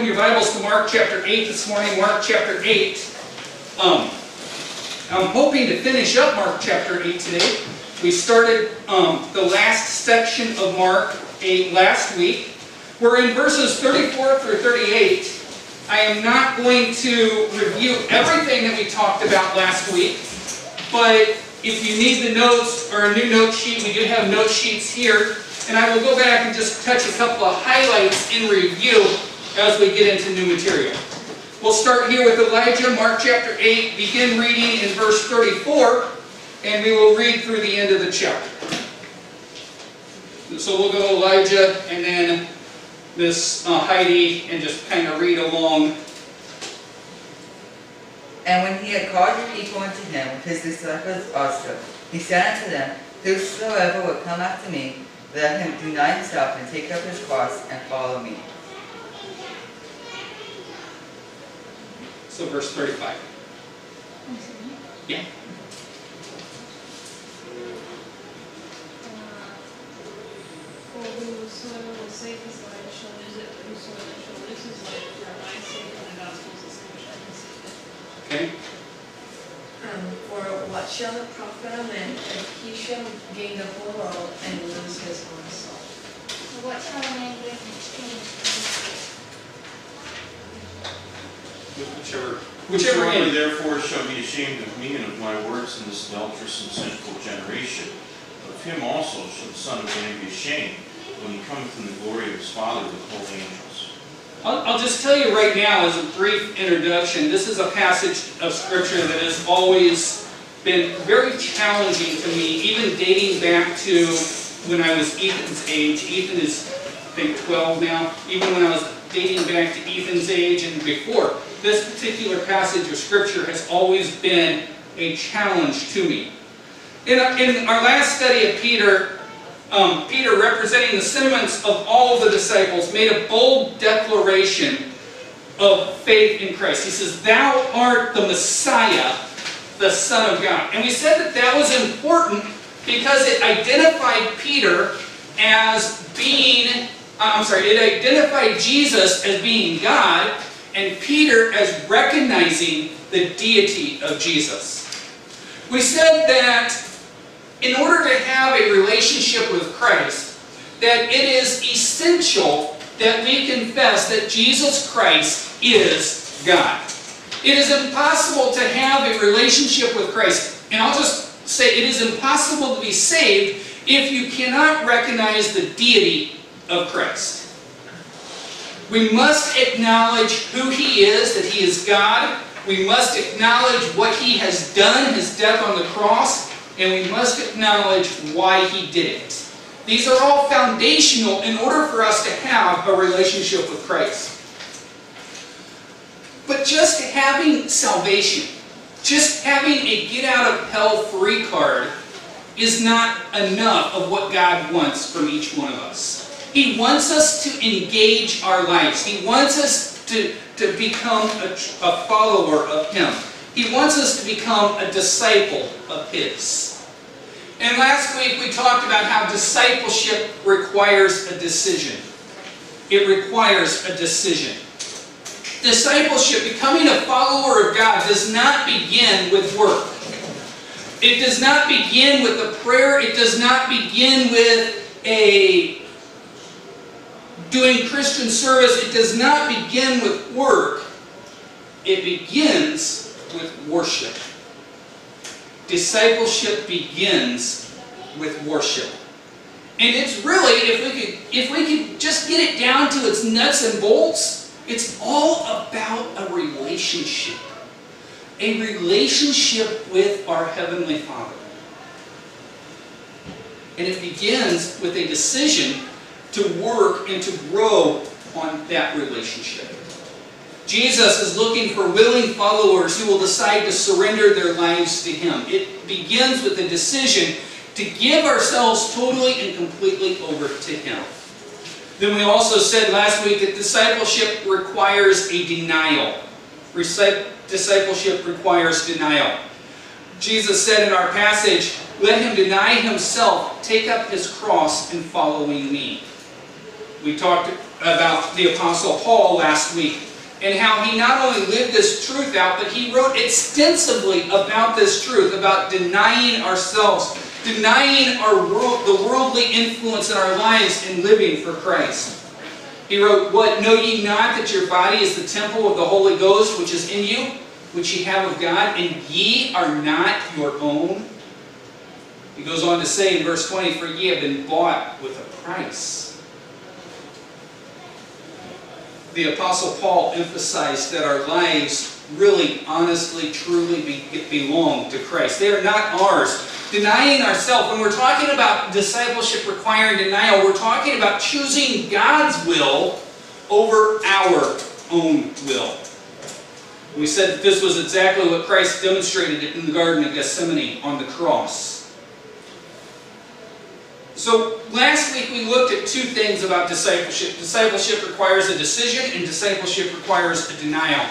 open your Bibles to Mark chapter 8 this morning. Mark chapter 8. Um, I'm hoping to finish up Mark chapter 8 today. We started um, the last section of Mark 8 last week. We're in verses 34 through 38. I am not going to review everything that we talked about last week, but if you need the notes or a new note sheet, we do have note sheets here. And I will go back and just touch a couple of highlights in review as we get into new material. We'll start here with Elijah, Mark chapter 8, begin reading in verse 34, and we will read through the end of the chapter. So we'll go Elijah and then Miss uh, Heidi and just kind of read along. And when he had called the people unto him his disciples also, he said unto them, Whosoever will come after me, let him deny himself and take up his cross and follow me. So verse 35. Yeah. For whosoever will save his life shall lose it, but whosoever shall lose his life for my sake and the gospel's sake shall receive it. Whosoever shall lose his life. I say when the gospel is his life, shall I say that? Okay. Um, for what shall it profit a man if he shall gain the whole world and lose his own soul? What shall a man give in exchange for his life? Whichever. Whichever end. therefore shall be ashamed of me and of my words in this adulterous and sinful generation, of him also shall the Son of Man be ashamed when he cometh in the glory of his Father with holy angels. I'll, I'll just tell you right now, as a brief introduction, this is a passage of Scripture that has always been very challenging to me, even dating back to when I was Ethan's age. Ethan is, I think, 12 now. Even when I was dating back to Ethan's age and before, this particular passage of Scripture has always been a challenge to me. In our, in our last study of Peter, um, Peter, representing the sentiments of all the disciples, made a bold declaration of faith in Christ. He says, Thou art the Messiah, the Son of God. And we said that that was important because it identified Peter as being, uh, Uh, I'm sorry, it identified Jesus as being God and Peter as recognizing the deity of Jesus. We said that in order to have a relationship with Christ, that it is essential that we confess that Jesus Christ is God. It is impossible to have a relationship with Christ, and I'll just say it is impossible to be saved if you cannot recognize the deity of Christ. We must acknowledge who He is, that He is God. We must acknowledge what He has done, His death on the cross, and we must acknowledge why He did it. These are all foundational in order for us to have a relationship with Christ. But just having salvation, just having a get out of hell free card, is not enough of what God wants from each one of us. He wants us to engage our lives. He wants us to, to become a, a follower of Him. He wants us to become a disciple of His. And last week we talked about how discipleship requires a decision. It requires a decision. Discipleship, becoming a follower of God, does not begin with work. It does not begin with a prayer. It does not begin with a doing Christian service. It does not begin with work. It begins with worship. Discipleship begins with worship. And it's really, if we could, if we could just get it down to its nuts and bolts, it's all about a relationship. A relationship with our Heavenly Father. And it begins with a decision to work and to grow on that relationship. Jesus is looking for willing followers who will decide to surrender their lives to Him. It begins with a decision to give ourselves totally and completely over to Him. Then we also said last week that discipleship requires a denial. Discipleship requires denial. Jesus said in our passage, Let him deny himself, take up his cross, and following me. We talked about the Apostle Paul last week and how he not only lived this truth out, but he wrote extensively about this truth, about denying ourselves, denying our world, the worldly influence in our lives and living for Christ. He wrote, What, know ye not that your body is the temple of the Holy Ghost which is in you, which ye have of God, and ye are not your own? He goes on to say in verse 20, For ye have been bought with a price. The Apostle Paul emphasized that our lives really, honestly, truly be, belong to Christ. They are not ours. Denying ourselves, when we're talking about discipleship requiring denial, we're talking about choosing God's will over our own will. We said that this was exactly what Christ demonstrated in the Garden of Gethsemane on the cross. So last week we looked at two things about discipleship. Discipleship requires a decision and discipleship requires a denial.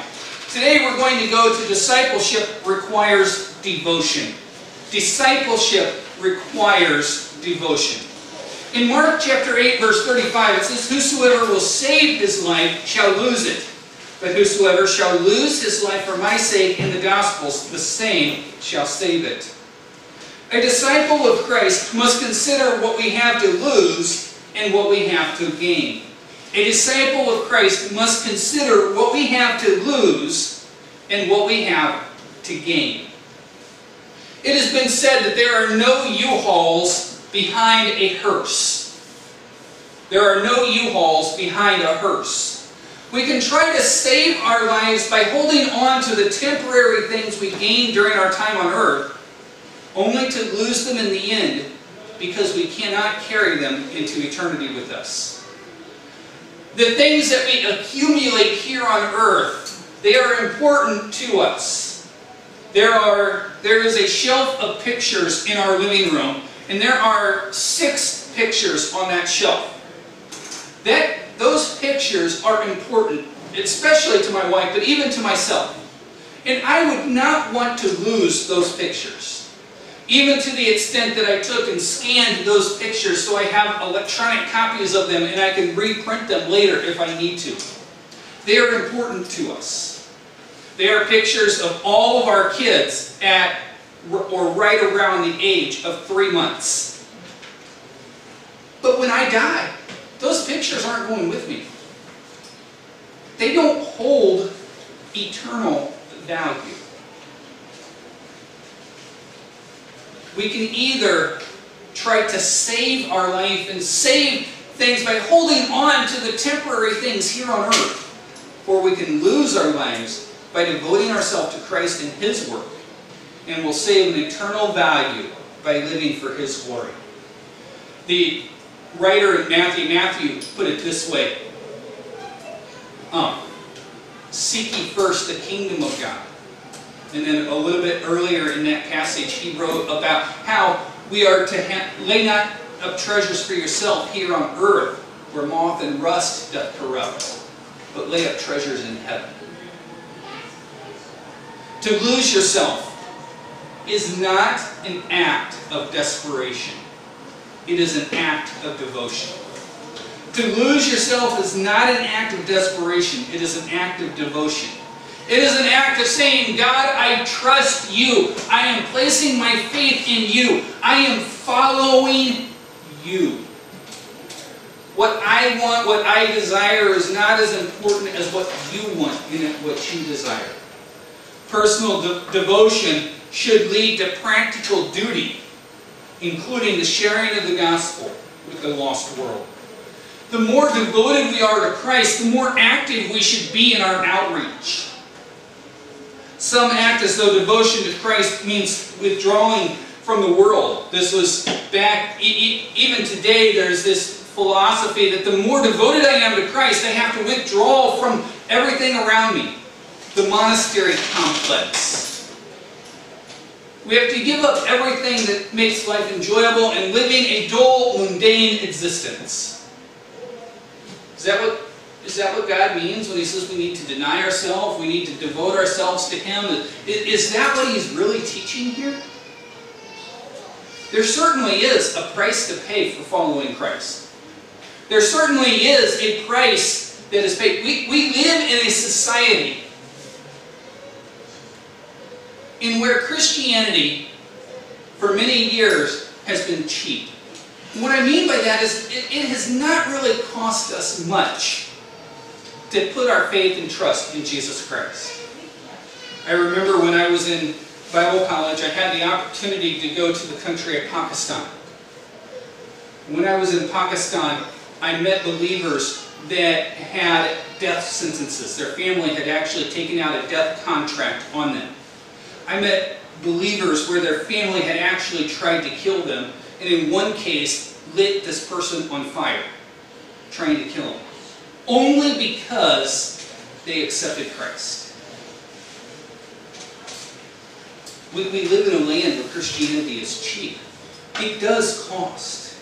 Today we're going to go to discipleship requires devotion. Discipleship requires devotion. In Mark chapter 8 verse 35 it says, Whosoever will save his life shall lose it. But whosoever shall lose his life for my sake in the Gospels, the same shall save it. A disciple of Christ must consider what we have to lose and what we have to gain. A disciple of Christ must consider what we have to lose and what we have to gain. It has been said that there are no U-Hauls behind a hearse. There are no U-Hauls behind a hearse. We can try to save our lives by holding on to the temporary things we gain during our time on earth, only to lose them in the end because we cannot carry them into eternity with us. The things that we accumulate here on earth, they are important to us. There, are, there is a shelf of pictures in our living room, and there are six pictures on that shelf. That, those pictures are important, especially to my wife, but even to myself. And I would not want to lose those pictures. Even to the extent that I took and scanned those pictures so I have electronic copies of them and I can reprint them later if I need to. They are important to us. They are pictures of all of our kids at or right around the age of three months. But when I die, those pictures aren't going with me. They don't hold eternal value. We can either try to save our life and save things by holding on to the temporary things here on earth, or we can lose our lives by devoting ourselves to Christ and His work, and we'll save an eternal value by living for His glory. The writer Matthew Matthew put it this way. Um, Seek ye first the kingdom of God and then a little bit earlier in that passage, he wrote about how we are to lay not up treasures for yourself here on earth, where moth and rust doth corrupt, but lay up treasures in heaven. To lose yourself is not an act of desperation. It is an act of devotion. To lose yourself is not an act of desperation. It is an act of devotion. It is an act of saying, God, I trust you. I am placing my faith in you. I am following you. What I want, what I desire is not as important as what you want and what you desire. Personal de devotion should lead to practical duty, including the sharing of the gospel with the lost world. The more devoted we are to Christ, the more active we should be in our outreach. Some act as though devotion to Christ means withdrawing from the world. This was back, even today, there's this philosophy that the more devoted I am to Christ, I have to withdraw from everything around me. The monastery complex. We have to give up everything that makes life enjoyable and living a dull, mundane existence. Is that what is that what God means when He says we need to deny ourselves, we need to devote ourselves to Him? Is that what He's really teaching here? There certainly is a price to pay for following Christ. There certainly is a price that is paid. We, we live in a society in where Christianity, for many years, has been cheap. What I mean by that is it, it has not really cost us much to put our faith and trust in Jesus Christ. I remember when I was in Bible college, I had the opportunity to go to the country of Pakistan. When I was in Pakistan, I met believers that had death sentences. Their family had actually taken out a death contract on them. I met believers where their family had actually tried to kill them, and in one case, lit this person on fire, trying to kill him. Only because they accepted Christ. We, we live in a land where Christianity is cheap. It does cost.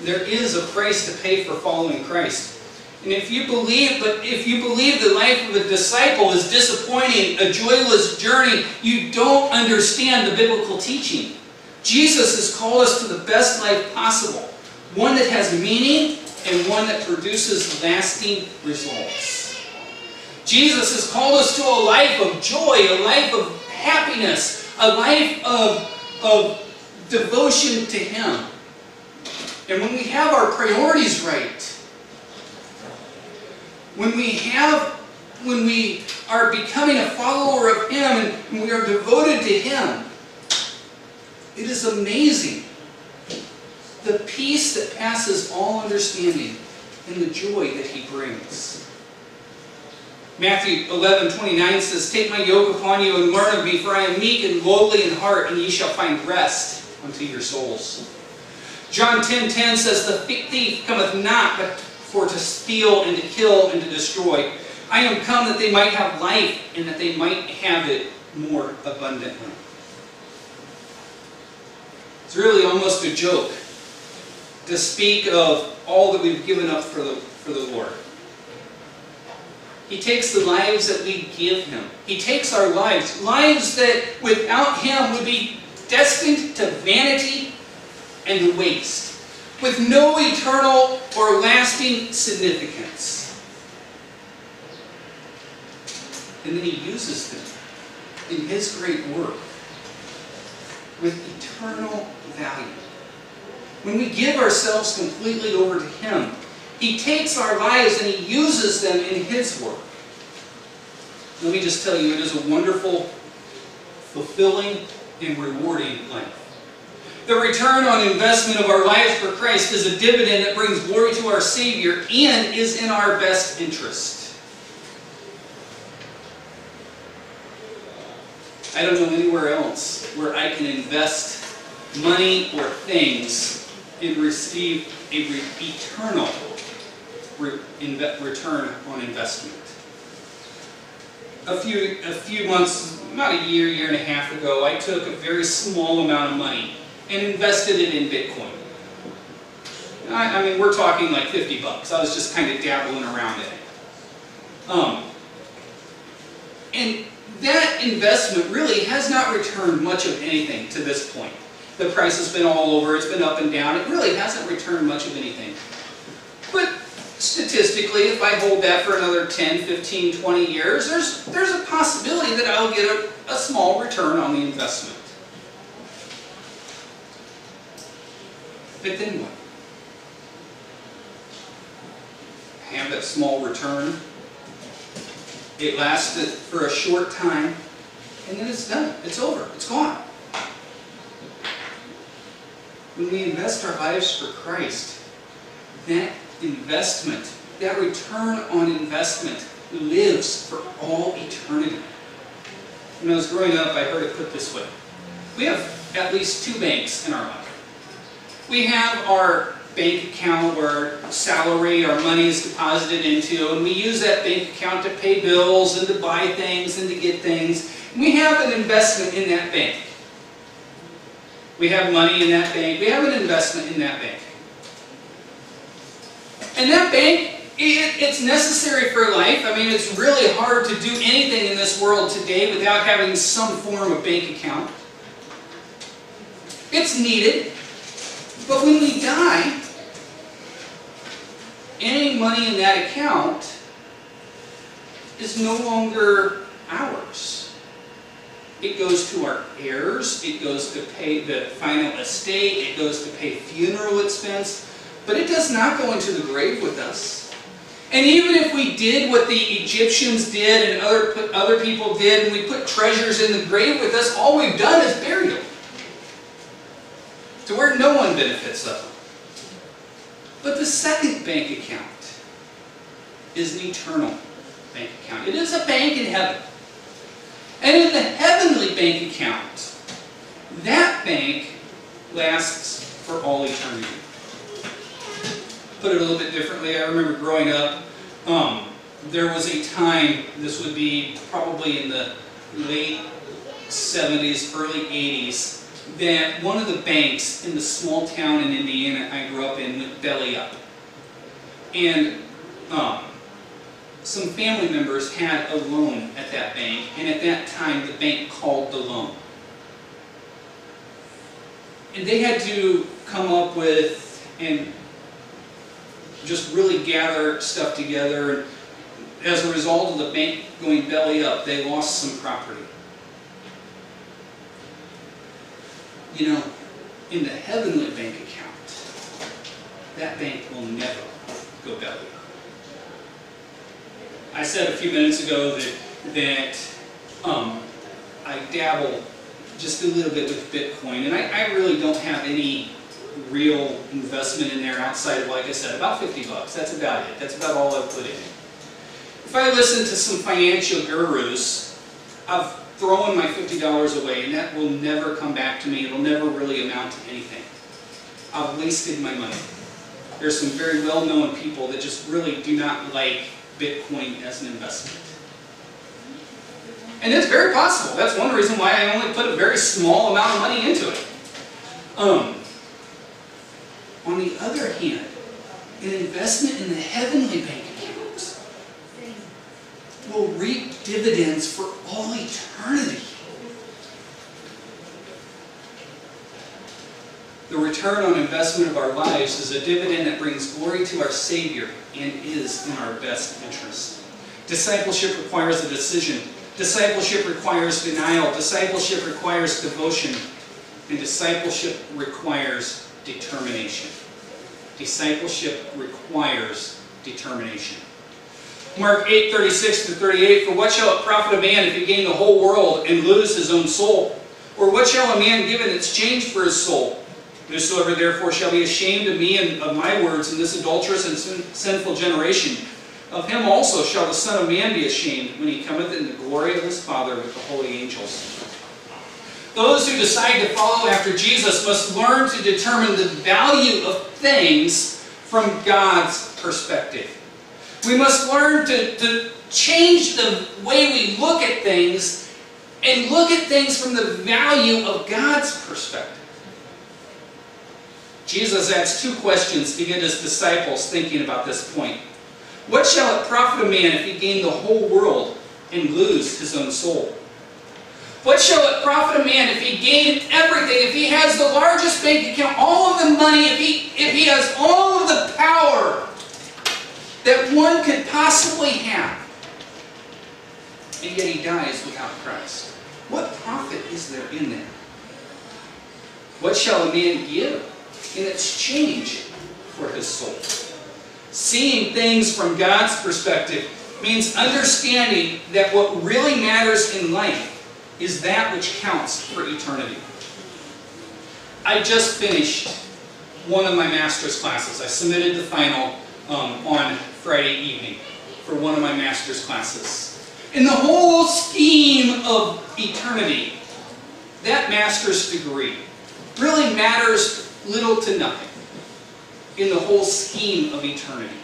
There is a price to pay for following Christ. And if you believe, but if you believe the life of a disciple is disappointing, a joyless journey, you don't understand the biblical teaching. Jesus has called us to the best life possible. One that has meaning and one that produces lasting results. Jesus has called us to a life of joy, a life of happiness, a life of, of devotion to Him. And when we have our priorities right, when we have, when we are becoming a follower of Him and we are devoted to Him, it is amazing. The peace that passes all understanding and the joy that He brings. Matthew 11, 29 says, Take my yoke upon you and learn of me, for I am meek and lowly in heart, and ye shall find rest unto your souls. John 10, 10 says, The thief cometh not, but for to steal and to kill and to destroy. I am come that they might have life, and that they might have it more abundantly. It's really almost a joke to speak of all that we've given up for the, for the Lord. He takes the lives that we give Him. He takes our lives, lives that without Him would be destined to vanity and waste, with no eternal or lasting significance. And then He uses them in His great work with eternal value. When we give ourselves completely over to Him, He takes our lives and He uses them in His work. Let me just tell you, it is a wonderful, fulfilling, and rewarding life. The return on investment of our lives for Christ is a dividend that brings glory to our Savior and is in our best interest. I don't know anywhere else where I can invest money or things and receive a re eternal re return on investment. A few, a few months, about a year, year and a half ago, I took a very small amount of money and invested it in Bitcoin. I, I mean, we're talking like 50 bucks. I was just kind of dabbling around in it. Um, and that investment really has not returned much of anything to this point. The price has been all over, it's been up and down, it really hasn't returned much of anything. But statistically, if I hold that for another 10, 15, 20 years, there's, there's a possibility that I'll get a, a small return on the investment. But then what? Have that small return. It lasted for a short time, and then it's done. It's over. It's gone. When we invest our lives for Christ, that investment, that return on investment, lives for all eternity. When I was growing up, I heard it put this way. We have at least two banks in our life. We have our bank account where salary, our money is deposited into, and we use that bank account to pay bills and to buy things and to get things. We have an investment in that bank. We have money in that bank. We have an investment in that bank. And that bank, it, it's necessary for life. I mean, it's really hard to do anything in this world today without having some form of bank account. It's needed. But when we die, any money in that account is no longer ours. It goes to our heirs, it goes to pay the final estate, it goes to pay funeral expense, but it does not go into the grave with us. And even if we did what the Egyptians did and other, other people did, and we put treasures in the grave with us, all we've done is them. To where no one benefits of them. But the second bank account is an eternal bank account. It is a bank in heaven. And in the heavenly bank account, that bank lasts for all eternity. Put it a little bit differently, I remember growing up, um, there was a time, this would be probably in the late 70s, early 80s, that one of the banks in the small town in Indiana I grew up in went belly up. And um, some family members had a loan at that bank, and at that time the bank called the loan. And they had to come up with and just really gather stuff together. And as a result of the bank going belly up, they lost some property. You know, in the heavenly bank account, that bank will never go belly up. I said a few minutes ago that, that um, I dabble just a little bit with Bitcoin, and I, I really don't have any real investment in there outside of, like I said, about 50 bucks. That's about it. That's about all I've put in. If I listen to some financial gurus, I've thrown my $50 away, and that will never come back to me. It'll never really amount to anything. I've wasted my money. There's some very well-known people that just really do not like Bitcoin as an investment. And it's very possible. That's one reason why I only put a very small amount of money into it. Um, on the other hand, an investment in the heavenly bank account will reap dividends for all eternity. The return on investment of our lives is a dividend that brings glory to our Savior and is in our best interest. Discipleship requires a decision. Discipleship requires denial. Discipleship requires devotion. And discipleship requires determination. Discipleship requires determination. Mark 8, 36 to 38, For what shall it profit a man if he gain the whole world and lose his own soul? Or what shall a man give in exchange for his soul? Whosoever therefore shall be ashamed of me and of my words in this adulterous and sin sinful generation, of him also shall the Son of Man be ashamed when he cometh in the glory of his Father with the holy angels. Those who decide to follow after Jesus must learn to determine the value of things from God's perspective. We must learn to, to change the way we look at things and look at things from the value of God's perspective. Jesus asks two questions to get his disciples thinking about this point. What shall it profit a man if he gain the whole world and lose his own soul? What shall it profit a man if he gain everything, if he has the largest bank account, all of the money, if he, if he has all of the power that one could possibly have, and yet he dies without Christ? What profit is there in that? What shall a man give in exchange for his soul? Seeing things from God's perspective means understanding that what really matters in life is that which counts for eternity. I just finished one of my master's classes. I submitted the final um, on Friday evening for one of my master's classes. In the whole scheme of eternity, that master's degree really matters little to nothing in the whole scheme of eternity.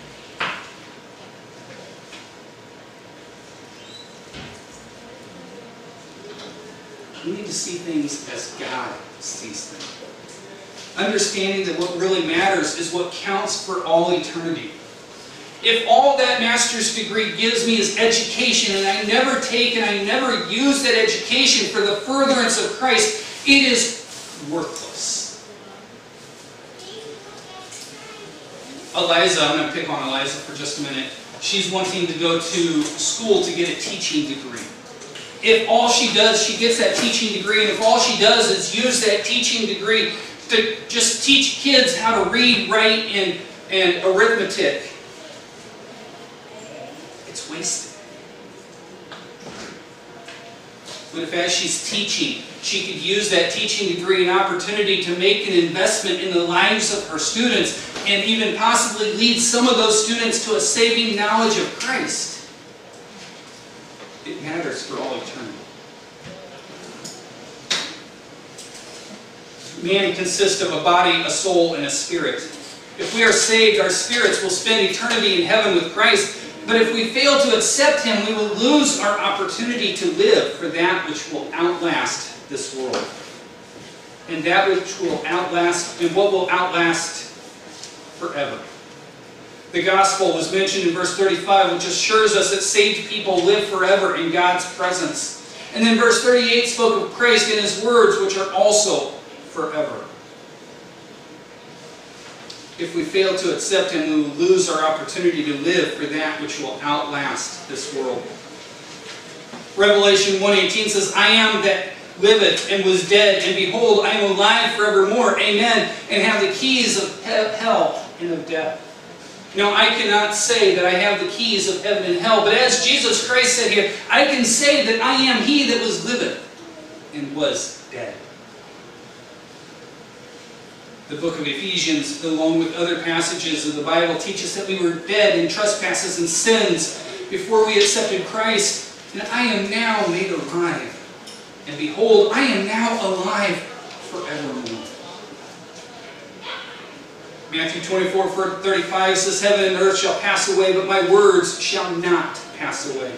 We need to see things as God sees them. Understanding that what really matters is what counts for all eternity. If all that master's degree gives me is education and I never take and I never use that education for the furtherance of Christ, it is worthless. Eliza, I'm gonna pick on Eliza for just a minute. She's wanting to go to school to get a teaching degree. If all she does, she gets that teaching degree, and if all she does is use that teaching degree to just teach kids how to read, write, and, and arithmetic, it's wasted. But if as she's teaching, she could use that teaching degree and opportunity to make an investment in the lives of her students and even possibly lead some of those students to a saving knowledge of Christ, it matters for all eternity. Man consists of a body, a soul, and a spirit. If we are saved, our spirits will spend eternity in heaven with Christ. But if we fail to accept Him, we will lose our opportunity to live for that which will outlast this world. And that which will outlast, and what will outlast forever. The gospel was mentioned in verse 35, which assures us that saved people live forever in God's presence. And then verse 38 spoke of Christ and His words, which are also forever. If we fail to accept Him, we will lose our opportunity to live for that which will outlast this world. Revelation 1.18 says, I am that liveth and was dead, and behold, I am alive forevermore. Amen. And have the keys of hell and of death. Now, I cannot say that I have the keys of heaven and hell, but as Jesus Christ said here, I can say that I am He that was living and was dead. The book of Ephesians, along with other passages of the Bible, teach us that we were dead in trespasses and sins before we accepted Christ, and I am now made alive. And behold, I am now alive forevermore. Matthew 24, 35 says, Heaven and earth shall pass away, but my words shall not pass away.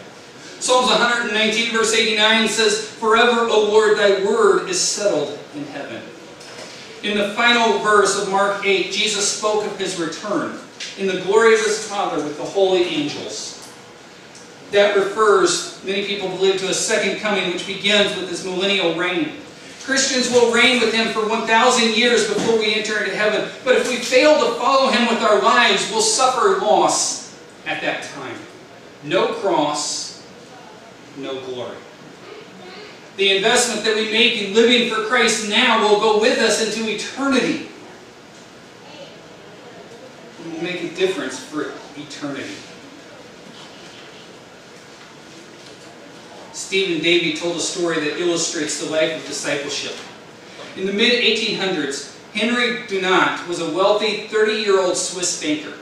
Psalms 119, verse 89 says, Forever, O Lord, thy word is settled in heaven. In the final verse of Mark 8, Jesus spoke of his return in the glory of his Father with the holy angels. That refers, many people believe, to a second coming which begins with his millennial reign. Christians will reign with him for 1,000 years before we enter into heaven. But if we fail to follow him with our lives, we'll suffer loss at that time. No cross, no glory. The investment that we make in living for Christ now will go with us into eternity. It will make a difference for eternity. Stephen Davey told a story that illustrates the life of discipleship. In the mid 1800s, Henry Dunant was a wealthy 30 year old Swiss banker.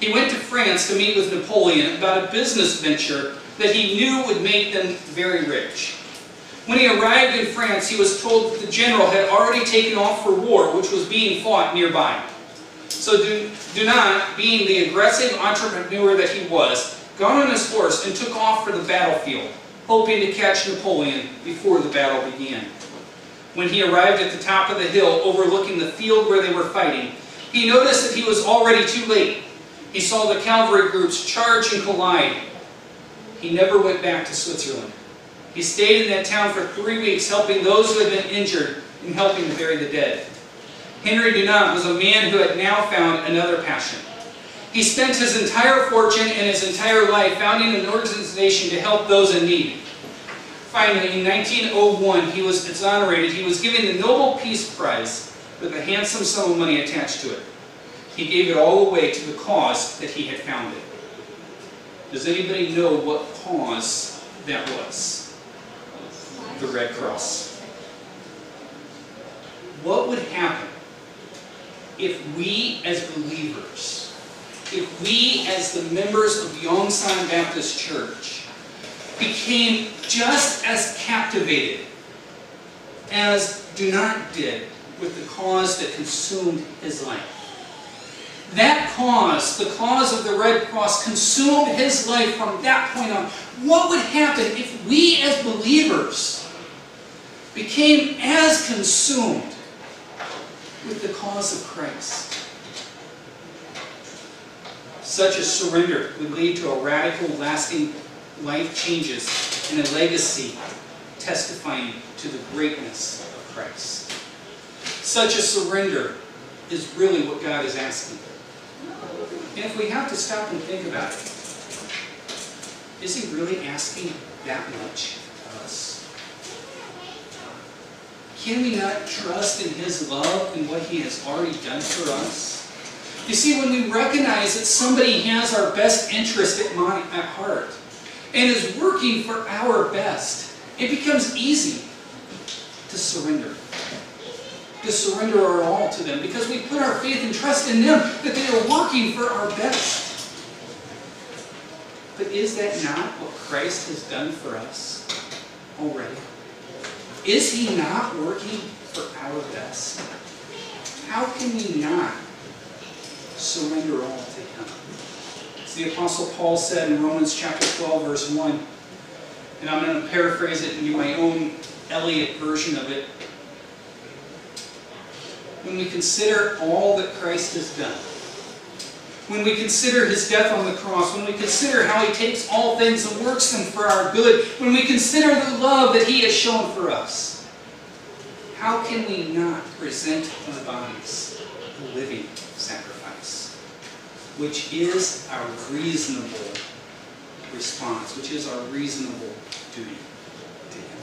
He went to France to meet with Napoleon about a business venture that he knew would make them very rich. When he arrived in France, he was told that the general had already taken off for war, which was being fought nearby. So Dunant, being the aggressive entrepreneur that he was, got on his horse and took off for the battlefield hoping to catch Napoleon before the battle began. When he arrived at the top of the hill overlooking the field where they were fighting, he noticed that he was already too late. He saw the cavalry groups charge and collide. He never went back to Switzerland. He stayed in that town for three weeks helping those who had been injured and helping to bury the dead. Henry Dunant was a man who had now found another passion. He spent his entire fortune and his entire life founding an organization to help those in need. Finally, in 1901, he was exonerated. He was given the Nobel Peace Prize with a handsome sum of money attached to it. He gave it all away to the cause that he had founded. Does anybody know what cause that was? The Red Cross. What would happen if we as believers if we, as the members of Yongsan Baptist Church, became just as captivated as Dunant did with the cause that consumed his life. That cause, the cause of the Red Cross, consumed his life from that point on. What would happen if we, as believers, became as consumed with the cause of Christ? Such a surrender would lead to a radical, lasting life changes and a legacy testifying to the greatness of Christ. Such a surrender is really what God is asking. And if we have to stop and think about it, is he really asking that much of us? Can we not trust in his love and what he has already done for us? You see, when we recognize that somebody has our best interest at, at heart and is working for our best, it becomes easy to surrender. To surrender our all to them because we put our faith and trust in them that they are working for our best. But is that not what Christ has done for us already? Is He not working for our best? How can we not surrender all to Him? As the Apostle Paul said in Romans chapter 12, verse 1, and I'm going to paraphrase it and give my own Eliot version of it. When we consider all that Christ has done, when we consider his death on the cross, when we consider how he takes all things and works them for our good, when we consider the love that he has shown for us, how can we not present our bodies a living sacrifice, which is our reasonable response, which is our reasonable duty to him?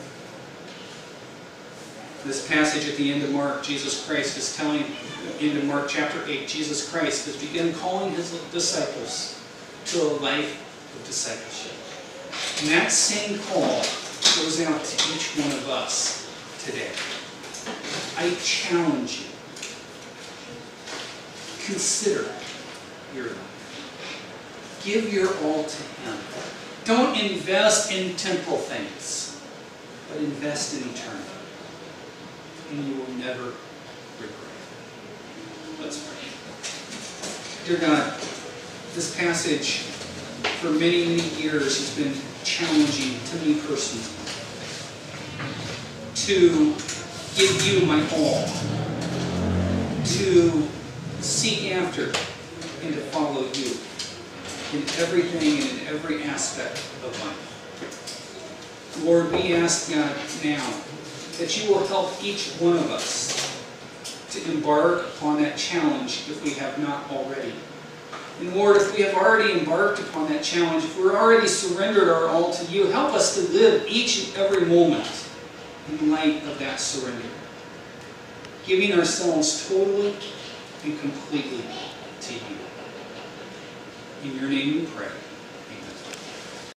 This passage at the end of Mark, Jesus Christ is telling, end of Mark chapter 8, Jesus Christ has begun calling his disciples to a life of discipleship. And that same call goes out to each one of us today. I challenge you. Consider your life. Give your all to Him. Don't invest in temporal things, but invest in eternity and you will never regret it. Let's pray. Dear God, this passage for many, many years has been challenging to me personally. To give you my all. To seek after and to follow you in everything and in every aspect of life. Lord, we ask God now that you will help each one of us to embark upon that challenge if we have not already. And Lord, if we have already embarked upon that challenge, if we're already surrendered our all to you, help us to live each and every moment in light of that surrender. Giving ourselves totally and completely to you. In your name we pray.